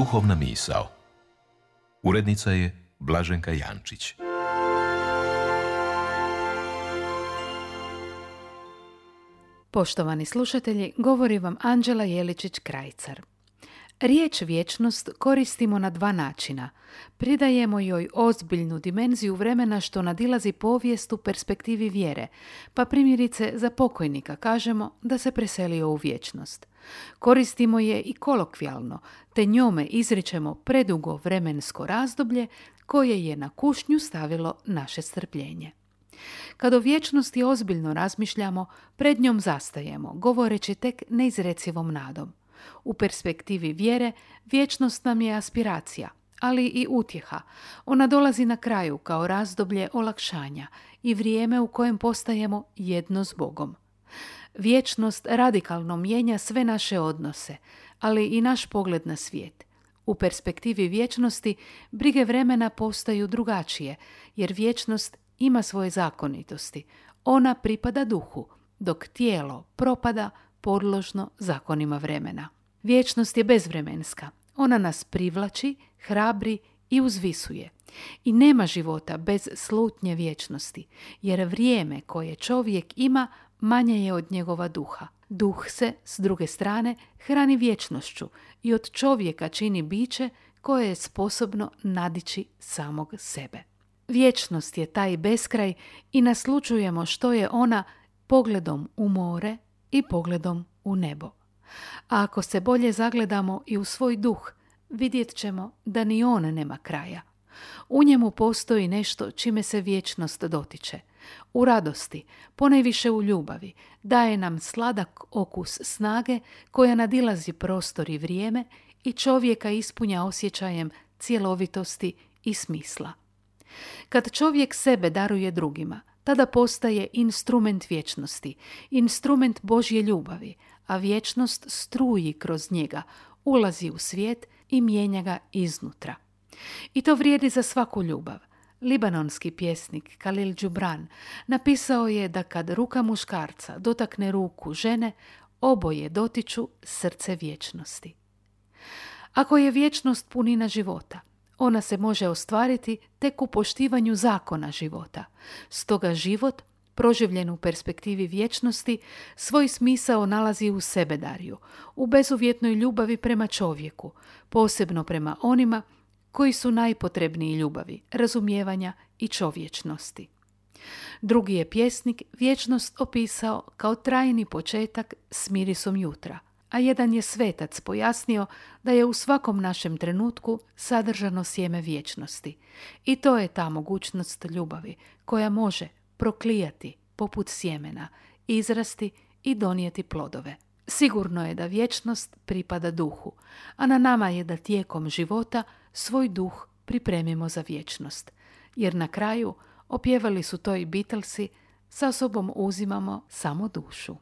Duhovna misao. Urednica je Blaženka Jančić. Poštovani slušatelji, govori vam Anđela Jeličić-Krajcar. Riječ vječnost koristimo na dva načina. Pridajemo joj ozbiljnu dimenziju vremena što nadilazi povijest u perspektivi vjere, pa primjerice za pokojnika kažemo da se preselio u vječnost. Koristimo je i kolokvijalno, te njome izričemo predugo vremensko razdoblje koje je na kušnju stavilo naše strpljenje. Kad o vječnosti ozbiljno razmišljamo, pred njom zastajemo, govoreći tek neizrecivom nadom. U perspektivi vjere, vječnost nam je aspiracija, ali i utjeha. Ona dolazi na kraju kao razdoblje olakšanja i vrijeme u kojem postajemo jedno s Bogom. Vječnost radikalno mijenja sve naše odnose, ali i naš pogled na svijet. U perspektivi vječnosti brige vremena postaju drugačije, jer vječnost ima svoje zakonitosti. Ona pripada duhu, dok tijelo propada podložno zakonima vremena. Vječnost je bezvremenska. Ona nas privlači, hrabri i uzvisuje. I nema života bez slutnje vječnosti, jer vrijeme koje čovjek ima manje je od njegova duha. Duh se, s druge strane, hrani vječnošću i od čovjeka čini biće koje je sposobno nadići samog sebe. Vječnost je taj beskraj i naslučujemo što je ona pogledom u more i pogledom u nebo. A ako se bolje zagledamo i u svoj duh, vidjet ćemo da ni on nema kraja. U njemu postoji nešto čime se vječnost dotiče. U radosti, ponajviše u ljubavi, daje nam sladak okus snage koja nadilazi prostor i vrijeme i čovjeka ispunja osjećajem cjelovitosti i smisla. Kad čovjek sebe daruje drugima, tada postaje instrument vječnosti, instrument Božje ljubavi, a vječnost struji kroz njega, ulazi u svijet i mijenja ga iznutra. I to vrijedi za svaku ljubav. Libanonski pjesnik Khalil Džubran napisao je da kad ruka muškarca dotakne ruku žene, oboje dotiču srce vječnosti. Ako je vječnost punina života, ona se može ostvariti tek u poštivanju zakona života. Stoga život, proživljen u perspektivi vječnosti, svoj smisao nalazi u sebedarju, u bezuvjetnoj ljubavi prema čovjeku, posebno prema onima koji su najpotrebniji ljubavi, razumijevanja i čovječnosti. Drugi je pjesnik vječnost opisao kao trajni početak s mirisom jutra – a jedan je svetac pojasnio da je u svakom našem trenutku sadržano sjeme vječnosti. I to je ta mogućnost ljubavi koja može proklijati poput sjemena, izrasti i donijeti plodove. Sigurno je da vječnost pripada duhu, a na nama je da tijekom života svoj duh pripremimo za vječnost. Jer na kraju opjevali su to i Beatlesi, sa sobom uzimamo samo dušu.